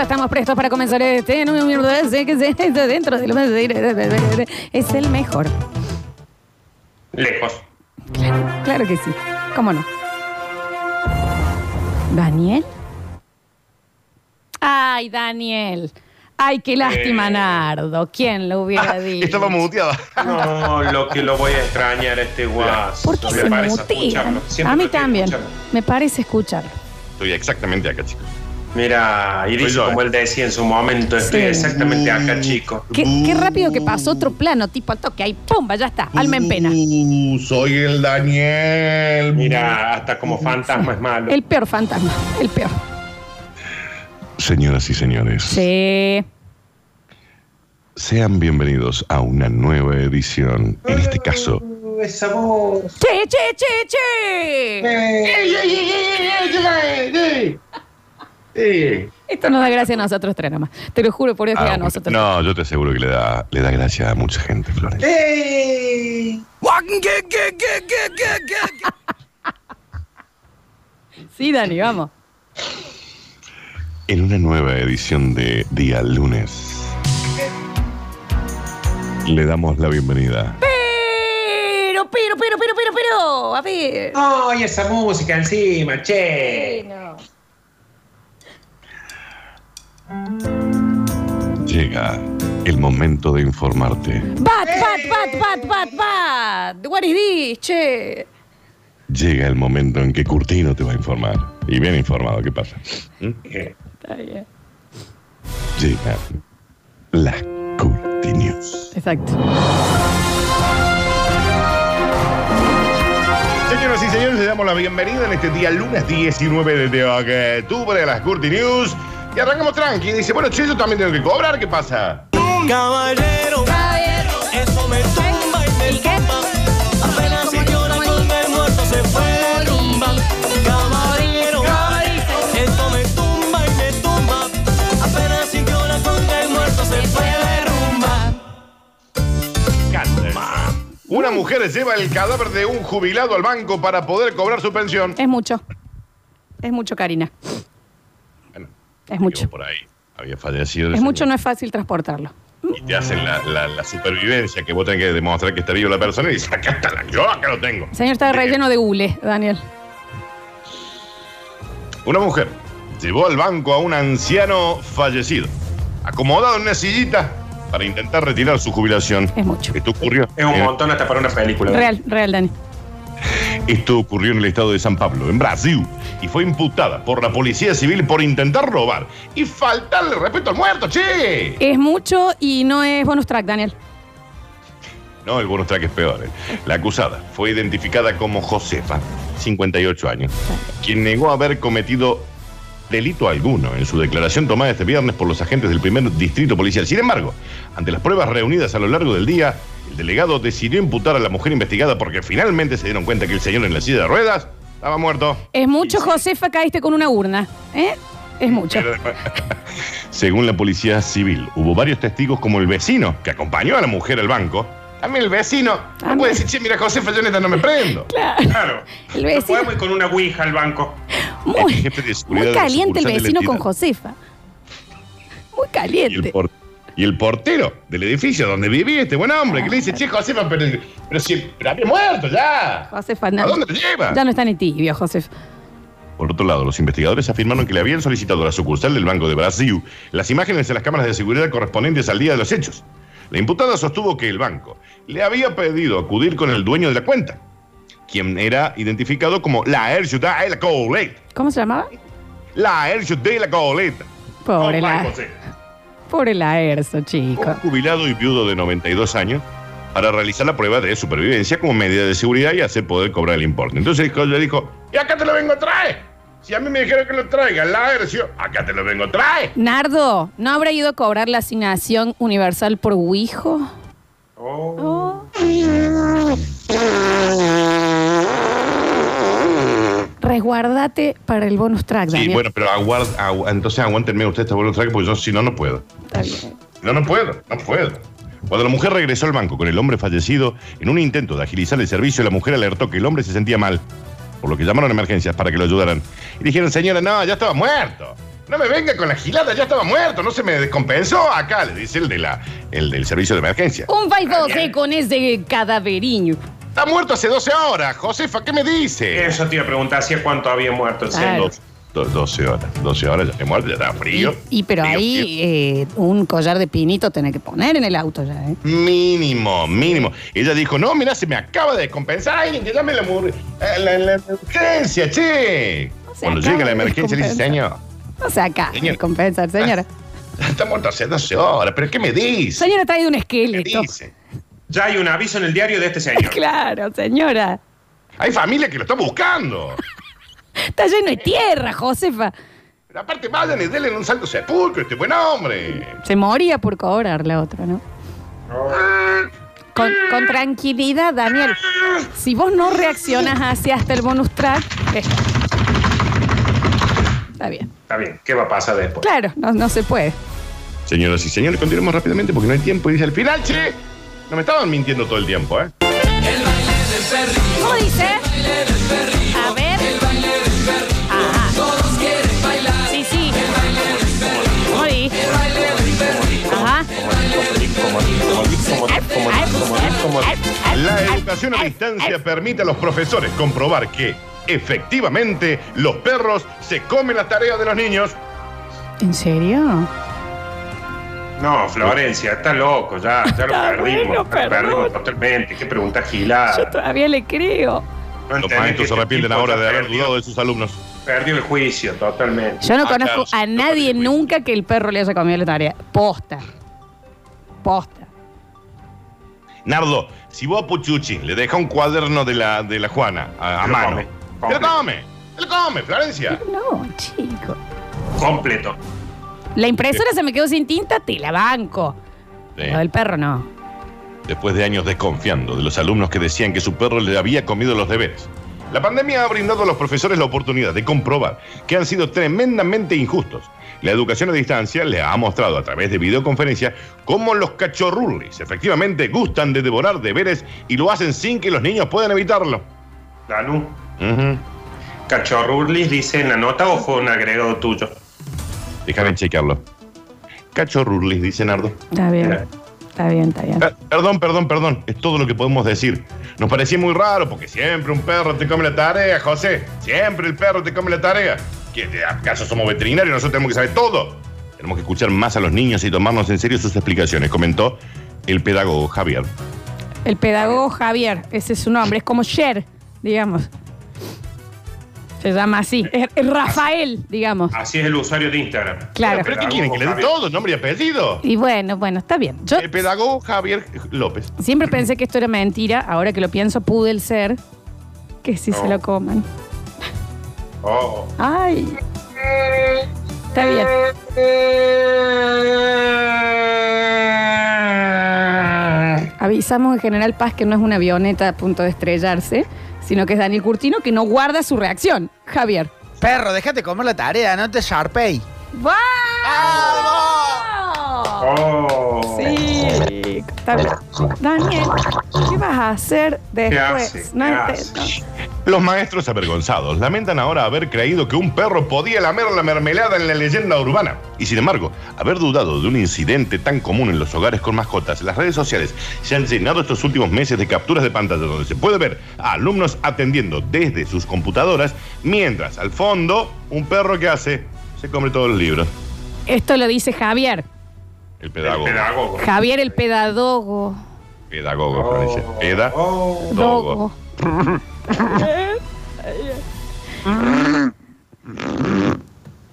Ya estamos prestos para comenzar este número de que se está dentro de lo Es el mejor. Lejos. Claro, claro que sí. ¿Cómo no? ¿Daniel? Ay, Daniel. Ay, qué lástima, Eh. Nardo. ¿Quién lo hubiera dicho? Estaba muteada. No, lo que lo voy a extrañar a este guaso. ¿Por qué Me se parece mutea? A mí también. escucharlo. Me parece escucharlo. Estoy exactamente acá, chicos. Mira, yo, como eh. él decía en su momento, estoy Sí. exactamente acá, chico. Qué, qué rápido que pasó otro plano, tipo al toque. Ahí, ¡pumba! Ya está. Alma en pena. Uh, soy el Daniel. Mira, hasta como fantasma es malo. El peor fantasma. El peor. Señoras y señores, Sí. sean bienvenidos a una nueva edición. En este caso, Uh, Esa voz. ¡Che, che, che, che! Esto nos da gracia a nosotros tres nomás. Te lo juro por Dios que ah, a nosotros. no, yo te aseguro que le da, le da gracia a mucha gente, Flores. ¡Ey! Sí, Dani, vamos. En una nueva edición de Día Lunes, le damos la bienvenida. Pero, pero, pero, pero, pero, pero. A ver. ¡Ay, esa música encima, che! Bueno. Llega el momento de informarte. Bat, bat, bat, bat, bat, bat. What is this, che? Llega el momento en que Curtino te va a informar. Y bien informado, ¿qué pasa? ¿Mm? Está bien. Llega la Curti News. Exacto. Señoras y señores, le damos la bienvenida en este día lunes 19 de octubre a las Curti News. Y arrancamos tranqui. Dice, bueno, che, yo también tengo que cobrar, ¿qué pasa? Caballero, eso me tumba y me ¿Y tumba. Apenas si llora con el muerto se fue de rumba. Caballero, esto me tumba y me tumba. Apenas si llora con el muerto se fue de rumba. Una mujer lleva el cadáver de un jubilado al banco para poder cobrar su pensión. Es mucho. Es mucho, Karina. Es mucho. por ahí había fallecido. Es mucho, señor. no es fácil transportarlo. Y te hacen la, la- la supervivencia que vos tenés que demostrar que está vivo la persona y dices, acá está la, yo acá lo tengo. El señor está relleno de hule, Daniel. Una mujer llevó al banco a un anciano fallecido, acomodado en una sillita para intentar retirar su jubilación. Es mucho. Esto ocurrió, Es un montón hasta para una película. Real, real, Dani. Esto ocurrió en el estado de San Pablo, en Brasil, y fue imputada por la policía civil por intentar robar y faltarle respeto al muerto, che. Es mucho y no es bonus track, Daniel. No, el bonus track es peor. eh. La acusada fue identificada como Josefa, 58 años, quien negó haber cometido delito alguno en su declaración tomada este viernes por los agentes del primer distrito policial. Sin embargo, ante las pruebas reunidas a lo largo del día, el delegado decidió imputar a la mujer investigada porque finalmente se dieron cuenta que el señor en la silla de ruedas estaba muerto. Es mucho, Josefa, caíste con una urna. ¿Eh? Es mucho. Pero- Según la policía civil, hubo varios testigos como el vecino que acompañó a la mujer al banco. También el vecino. No También. puede decir, che, mira, Josefa, yo neta no me prendo. Claro. Claro. El No vecino. podemos ir con una ouija al banco. Muy, El jefe de seguridad muy caliente el vecino con. Josefa. Muy Y el, caliente. Y el portero del edificio donde vivía este buen hombre, que le dice, che, Josefa, pero, pero si pero había muerto ya. Josefa, ¿A no. dónde te lleva? Ya no está ni tibio, Josefa. Por otro lado, los investigadores afirmaron que le habían solicitado a la sucursal del Banco de Brasil las imágenes de las cámaras de seguridad correspondientes al día de los hechos. La imputada sostuvo que el banco le había pedido acudir con el dueño de la cuenta, quien era identificado como la Ciudad de la Coleta. ¿Cómo se llamaba? La Ciudad de la Coleta. Pobre, la, José. Pobre Laerzo, Un chico. jubilado y viudo de 92 años para realizar la prueba de supervivencia como medida de seguridad y hacer poder cobrar el importe. Entonces el le dijo, y acá te lo vengo a traer. Si a mí me dijeron que lo traiga la versión, acá te lo vengo a traer. Nardo, ¿no habrá ido a cobrar la asignación universal por Wijo? Oh. Oh. Resguardate para el bonus track, Sí, Daniel. bueno, pero aguard- agu- entonces aguántenme ustedes este bonus track porque yo si no, no puedo. Está bien. No, no puedo, no puedo. Cuando la mujer regresó al banco con el hombre fallecido, en un intento de agilizar el servicio, la mujer alertó que el hombre se sentía mal, por lo que llamaron a emergencias para que lo ayudaran. Y dijeron, señora, no, ya estaba muerto. No me venga con la gilada, ya estaba muerto, no se me descompensó acá, le dice el, de la, el del servicio de emergencia. Un país con ese cadaveriño. Está muerto hace 12 horas, Josefa, ¿qué me dice? Eso te iba a preguntar, ¿hacía cuánto había muerto el Claro. señor? Do- 12 horas, 12 horas, ya está muerto, ya estaba frío. y pero Frío, frío. ahí eh, un collar de pinito tenés que poner en el auto ya, ¿eh? Mínimo, mínimo. Ella dijo, no, mira, se me acaba de descompensar alguien que llame la, mur- eh, la, la emergencia, che. Se Cuando acaba llega la de emergencia le dice, señor, descompensar. No se acá, Señor. compensar, señora. está muerto hace 12 horas, pero ¿qué me dice? Señora, traído un ¿Qué esqueleto. dice? Ya hay un aviso en el diario de este señor. Claro, señora. Hay familia que lo está buscando. Está lleno de tierra, Josefa. Pero aparte, vayan y denle un salto sepulcro a este buen hombre. Se moría por cobrar la otra, ¿no? Con, con tranquilidad, Daniel. Si vos no reaccionas hacia hasta el bonus track, eh. está bien. Está bien, ¿qué va a pasar después? Claro, no, no se puede. Señoras y señores, continuemos rápidamente porque no hay tiempo. Y dice, al final, che, no me estaban mintiendo todo el tiempo, ¿eh? ¿Cómo dice? A ver. Ajá. Sí, sí. ¿Cómo di? Ajá. La educación a distancia permite a los profesores comprobar que, efectivamente, los perros se comen las tareas de los niños. ¿En serio? No, Florencia, está loco, ya, ya lo perdimos. bueno, lo perdimos totalmente. Qué pregunta Yo gilada. todavía le creo. No Los maestros se este arrepienten ahora de haber dudado de sus alumnos. Perdió el juicio totalmente. Yo no Ah, conozco claro, a nadie nunca que el perro le haya comido la tarea. Posta. Posta. Nardo, si vos a Puchuchi le dejas un cuaderno de la, de la Juana a, a Lo mano, come, ¡te lo come! ¡Te lo come, Florencia! No, chico. Completo. La impresora se me quedó sin tinta, te la banco. Sí. Lo del perro no. Después de años desconfiando de los alumnos que decían que su perro le había comido los deberes. La pandemia ha brindado a los profesores la oportunidad de comprobar que han sido tremendamente injustos. La educación a distancia le ha mostrado a través de videoconferencia cómo los cachorrurris efectivamente gustan de devorar deberes y lo hacen sin que los niños puedan evitarlo. Danu, Ujú. Cachorrurlis dice en la nota o fue un agregado tuyo. Déjame chequearlo. Cachorrurlis, dice Nardo. Está bien. Está bien, está bien. Per- Perdón, perdón, perdón. Es todo lo que podemos decir. Nos parecía muy raro porque siempre un perro te come la tarea, José. Siempre el perro te come la tarea. ¿Qué, ¿Acaso somos veterinarios? Nosotros tenemos que saber todo. Tenemos que escuchar más a los niños y tomarnos en serio sus explicaciones, comentó el pedagogo Javier. El pedagogo Javier, ese es su nombre, es como Cher, digamos. Se llama así. Es, es Rafael, digamos. Así es el usuario de Instagram. Claro. ¿Pero qué quieren? ¿Que le dé Javier. todo? ¿Nombre y apellido? Y bueno, bueno, está bien. Yo El pedagogo Javier López. siempre pensé que esto era mentira. Ahora que lo pienso, pude el ser que si se No. lo coman. Oh. Ay. Está bien. Avisamos en General Paz que no es una avioneta a punto de estrellarse, sino que es Daniel Curtino que no guarda su reacción. Javier. Perro, déjate comer la tarea, no te sharpey. ¡Vamos! Oh. Sí, está bien. Daniel, ¿qué vas a hacer después? hace? No ¿Qué entiendo. hace? Los maestros avergonzados lamentan ahora haber creído que un perro podía lamer la mermelada en la leyenda urbana. Y sin embargo, haber dudado de un incidente tan común en los hogares con mascotas, las redes sociales se han llenado estos últimos meses de capturas de pantalla donde se puede ver a alumnos atendiendo desde sus computadoras, mientras al fondo un perro que hace se come todos los libros. Esto lo dice Javier. El El pedagogo. pedagogo. Javier el pedagogo. Pedagogo, Florencia. Peda.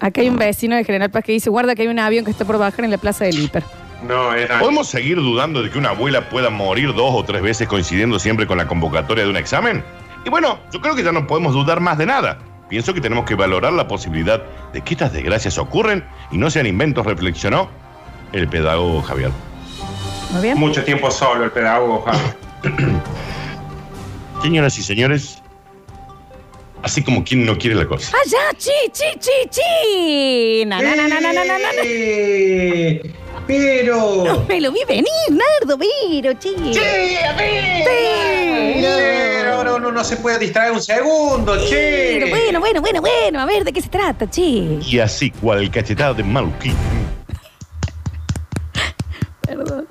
Acá hay un vecino de General Paz que dice, guarda que hay un avión que está por bajar en la plaza del hiper. No, era. ¿Podemos seguir dudando de que una abuela pueda morir dos o tres veces coincidiendo siempre con la convocatoria de un examen? Y bueno, yo creo que ya no podemos dudar más de nada. Pienso que tenemos que valorar la posibilidad de que estas desgracias ocurren y no sean inventos, reflexionó el pedagogo Javier. ¿Muy bien? Mucho tiempo solo el pedagogo, Javier. Señoras y señores, así como quien no quiere la cosa. ¡Ah, ya! ¡Chi, chi, chi, chi! Na, na, na, na, na, na, na, na. Eh, Pero. No me lo vi venir, Nardo, pero, chi. Pero no, no, no se puede distraer un segundo, che. Pero bueno, bueno, bueno, bueno. A ver, ¿de qué se trata, chi? Y así, cual cachetada de maluquín. Perdón.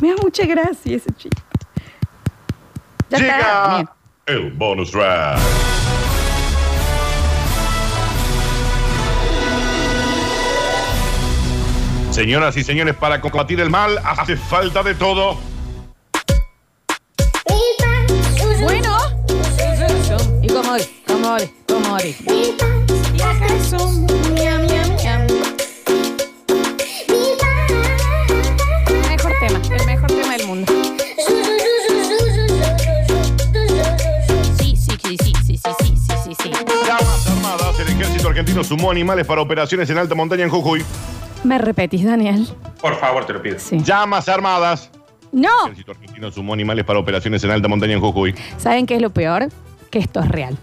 Me da mucha gracia ese chico. Ya. Llega el bonus track. Señoras y señores, para combatir el mal hace falta de todo. Bueno. ¿Y cómo es? ¿Cómo es? ¿Cómo es? Argentino sumó animales para operaciones en alta montaña en Jujuy. ¿Me repetís, Daniel? Por favor, te lo pido. Sí. Llamas armadas. No. El ejército argentino sumó animales para operaciones en alta montaña en Jujuy. ¿Saben qué es lo peor? Que esto es real.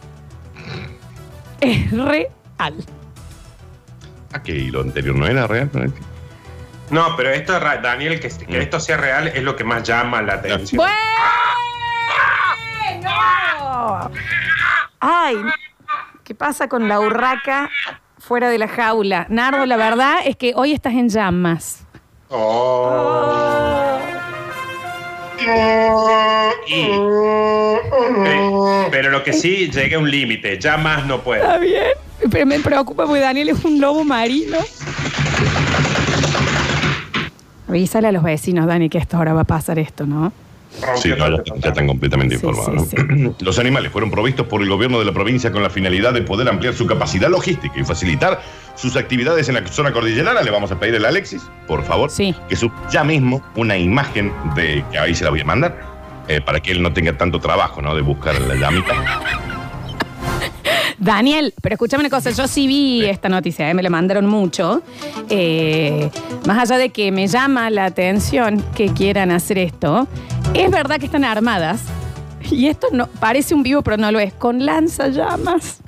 Es real. Ah, que lo anterior no era real. No, pero esto, Daniel, que, que esto sea real es lo que más llama la atención. ¡Bueno! Ay, ¿qué pasa con la urraca fuera de la jaula? Nardo, la verdad es que hoy estás en llamas. Oh. Y- pero lo que sí llegué a un límite, ya más no puedo. Está bien, pero me preocupa porque Daniel es un lobo marino. Avísale a los vecinos, Dani, que a esta hora va a pasar esto, ¿no? Sí, no, ya, ya están completamente informados. sí, ¿no? Los animales fueron provistos por el gobierno de la provincia con la finalidad de poder ampliar su capacidad logística y facilitar sus actividades en la zona cordillerana. Le vamos a pedir a Alexis, por favor, Sí. que suba ya mismo una imagen de que ahí se la voy a mandar eh, para que él no tenga tanto trabajo, ¿no? De buscar la llamita. Daniel, pero escúchame una cosa, yo sí vi esta noticia, ¿eh? me la mandaron mucho. Eh, más allá de que me llama la atención que quieran hacer esto, es verdad que están armadas. Y esto no parece un vivo, pero no lo es, con lanzallamas.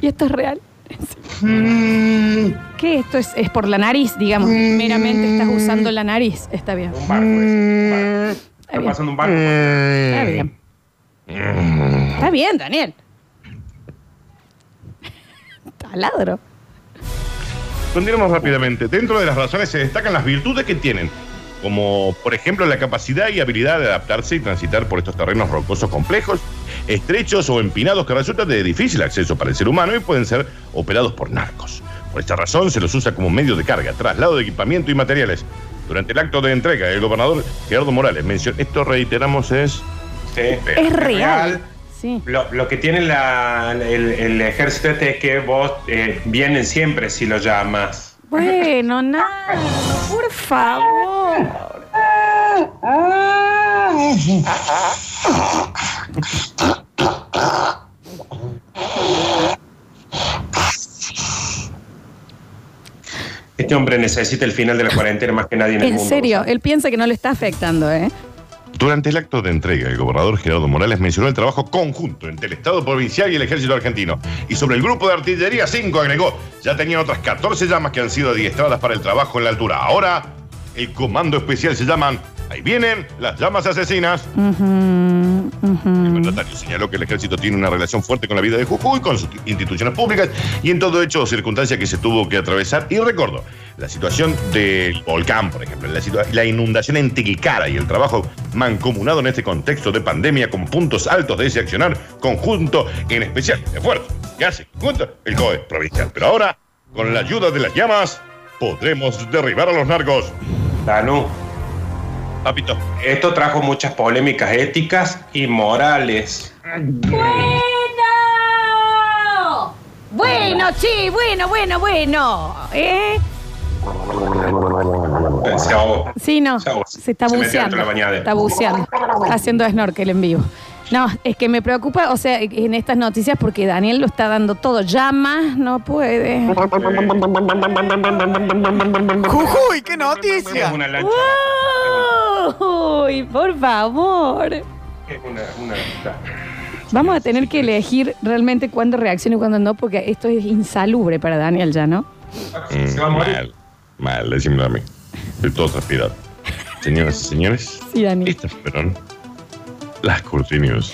Y esto es real. ¿Qué esto es? Es por la nariz, digamos. Meramente estás usando la nariz. Está bien. Un barco, es, un barco. Está bien. pasando un barco. Está bien. Está bien, Daniel. Taladro. Continuemos rápidamente. Dentro de las razones se destacan las virtudes que tienen, como por ejemplo la capacidad y habilidad de adaptarse y transitar por estos terrenos rocosos complejos, estrechos o empinados que resultan de difícil acceso para el ser humano y pueden ser operados por narcos. Por esta razón se los usa como medio de carga, traslado de equipamiento y materiales. Durante el acto de entrega, el gobernador Gerardo Morales mencionó, esto reiteramos es... Sí. Es real. Sí. Lo, lo que tiene la- el, el ejército este es que vos eh, vienen siempre si lo llamas. Bueno, nada, por favor. Este hombre necesita el final de la cuarentena más que nadie en el En mundo. serio, él piensa que no le está afectando, ¿eh? Durante el acto de entrega, el gobernador Gerardo Morales mencionó el trabajo conjunto entre el Estado provincial y el Ejército argentino. Y sobre el grupo de artillería 5 agregó, ya tenían otras 14 llamas que han sido adiestradas para el trabajo en la altura. Ahora, el comando especial se llaman, ahí vienen las llamas asesinas. Ujú, ujú. El mandatario señaló que el ejército tiene una relación fuerte con la vida de Jujuy, con sus instituciones públicas y en todo hecho o circunstancia que se tuvo que atravesar. Y recordó la situación del volcán, por ejemplo, la, inundación en Tilcara y el trabajo mancomunado en este contexto de pandemia con puntos altos de ese accionar conjunto, en especial el esfuerzo que hace junto el COE provincial. Pero ahora, con la ayuda de las llamas, podremos derribar a los narcos. Danu, Papito, esto trajo muchas polémicas éticas y morales. Bueno. Bueno, sí, bueno, bueno, bueno. ¿Eh? Se ahogó. Sí, no. Se ahogó. Se está Se metió buceando. dentro de la bañadera. Está buceando. Está haciendo snorkel en vivo. No, es que me preocupa, o sea, en estas noticias porque Daniel lo está dando todo. Llama, no puede. Jujuy, qué Es noticia. una lancha. Uy, por favor. Es una. Vamos a tener que elegir realmente cuándo reacciona y cuándo no, porque esto es insalubre para Daniel ya, ¿no? Se va a Mm, morir. mal, mal, decímelo a mí. Estoy todo transpirado. Señoras y señores, Sí, Daniel. estas fueron las Curti News.